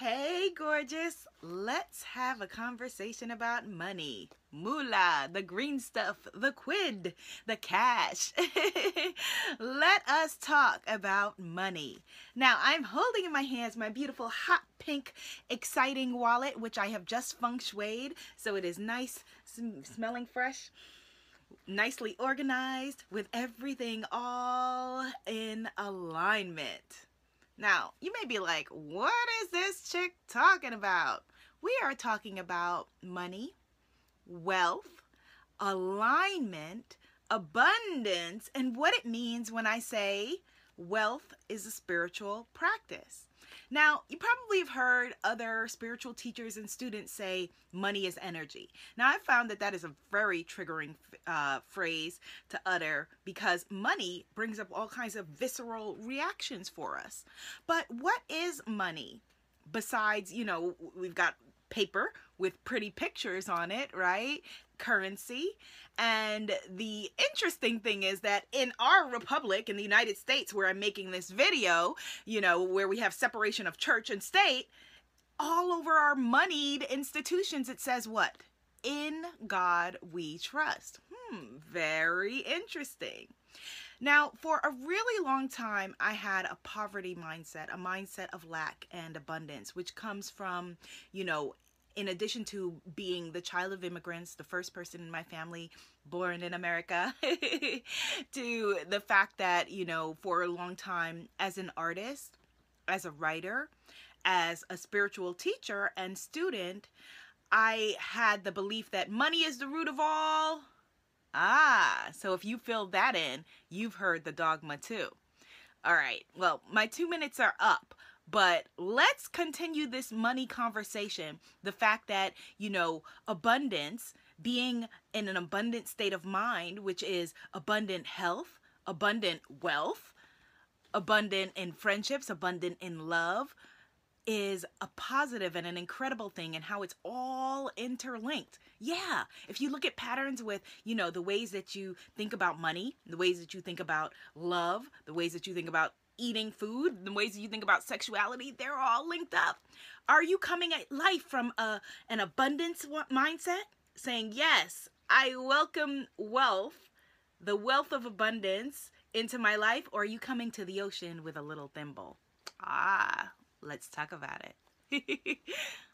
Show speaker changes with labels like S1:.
S1: Hey, gorgeous. Let's have a conversation about money. Moolah, the green stuff, the quid, the cash. Let us talk about money. Now, I'm holding in my hands my beautiful hot pink exciting wallet, which I have just feng shuied, so it is nice, smelling fresh nicely organized with everything all in alignment. Now, you may be like, what is this chick talking about? We are talking about money, wealth, alignment, abundance, and what it means when I say wealth is a spiritual practice. Now, you probably have heard other spiritual teachers and students say money is energy. Now, I found that that is a very triggering uh, phrase to utter because money brings up all kinds of visceral reactions for us. But what is money? Besides, you know, we've got paper with pretty pictures on it, right? Currency. And the interesting thing is that in our republic, in the United States, where I'm making this video, you know, where we have separation of church and state, all over our moneyed institutions, it says what? In God we trust. Hmm. Hmm, very interesting. Now, for a really long time, I had a poverty mindset, a mindset of lack and abundance, which comes from, you know, in addition to being the child of immigrants, the first person in my family born in America, to the fact that, you know, for a long time as an artist, as a writer, as a spiritual teacher and student, I had the belief that money is the root of all Ah, so if you filled that in, you've heard the dogma too. All right, well, my two minutes are up, but let's continue this money conversation. The fact that, you know, abundance, being in an abundant state of mind, which is abundant health, abundant wealth, abundant in friendships, abundant in love, is a positive and an incredible thing and how it's all interlinked. Yeah, if you look at patterns with, you know, the ways that you think about money, the ways that you think about love, the ways that you think about eating food, the ways that you think about sexuality, they're all linked up. Are you coming at life from a an abundance mindset saying, "Yes, I welcome wealth, the wealth of abundance into my life," or are you coming to the ocean with a little thimble? Ah, Let's talk about it.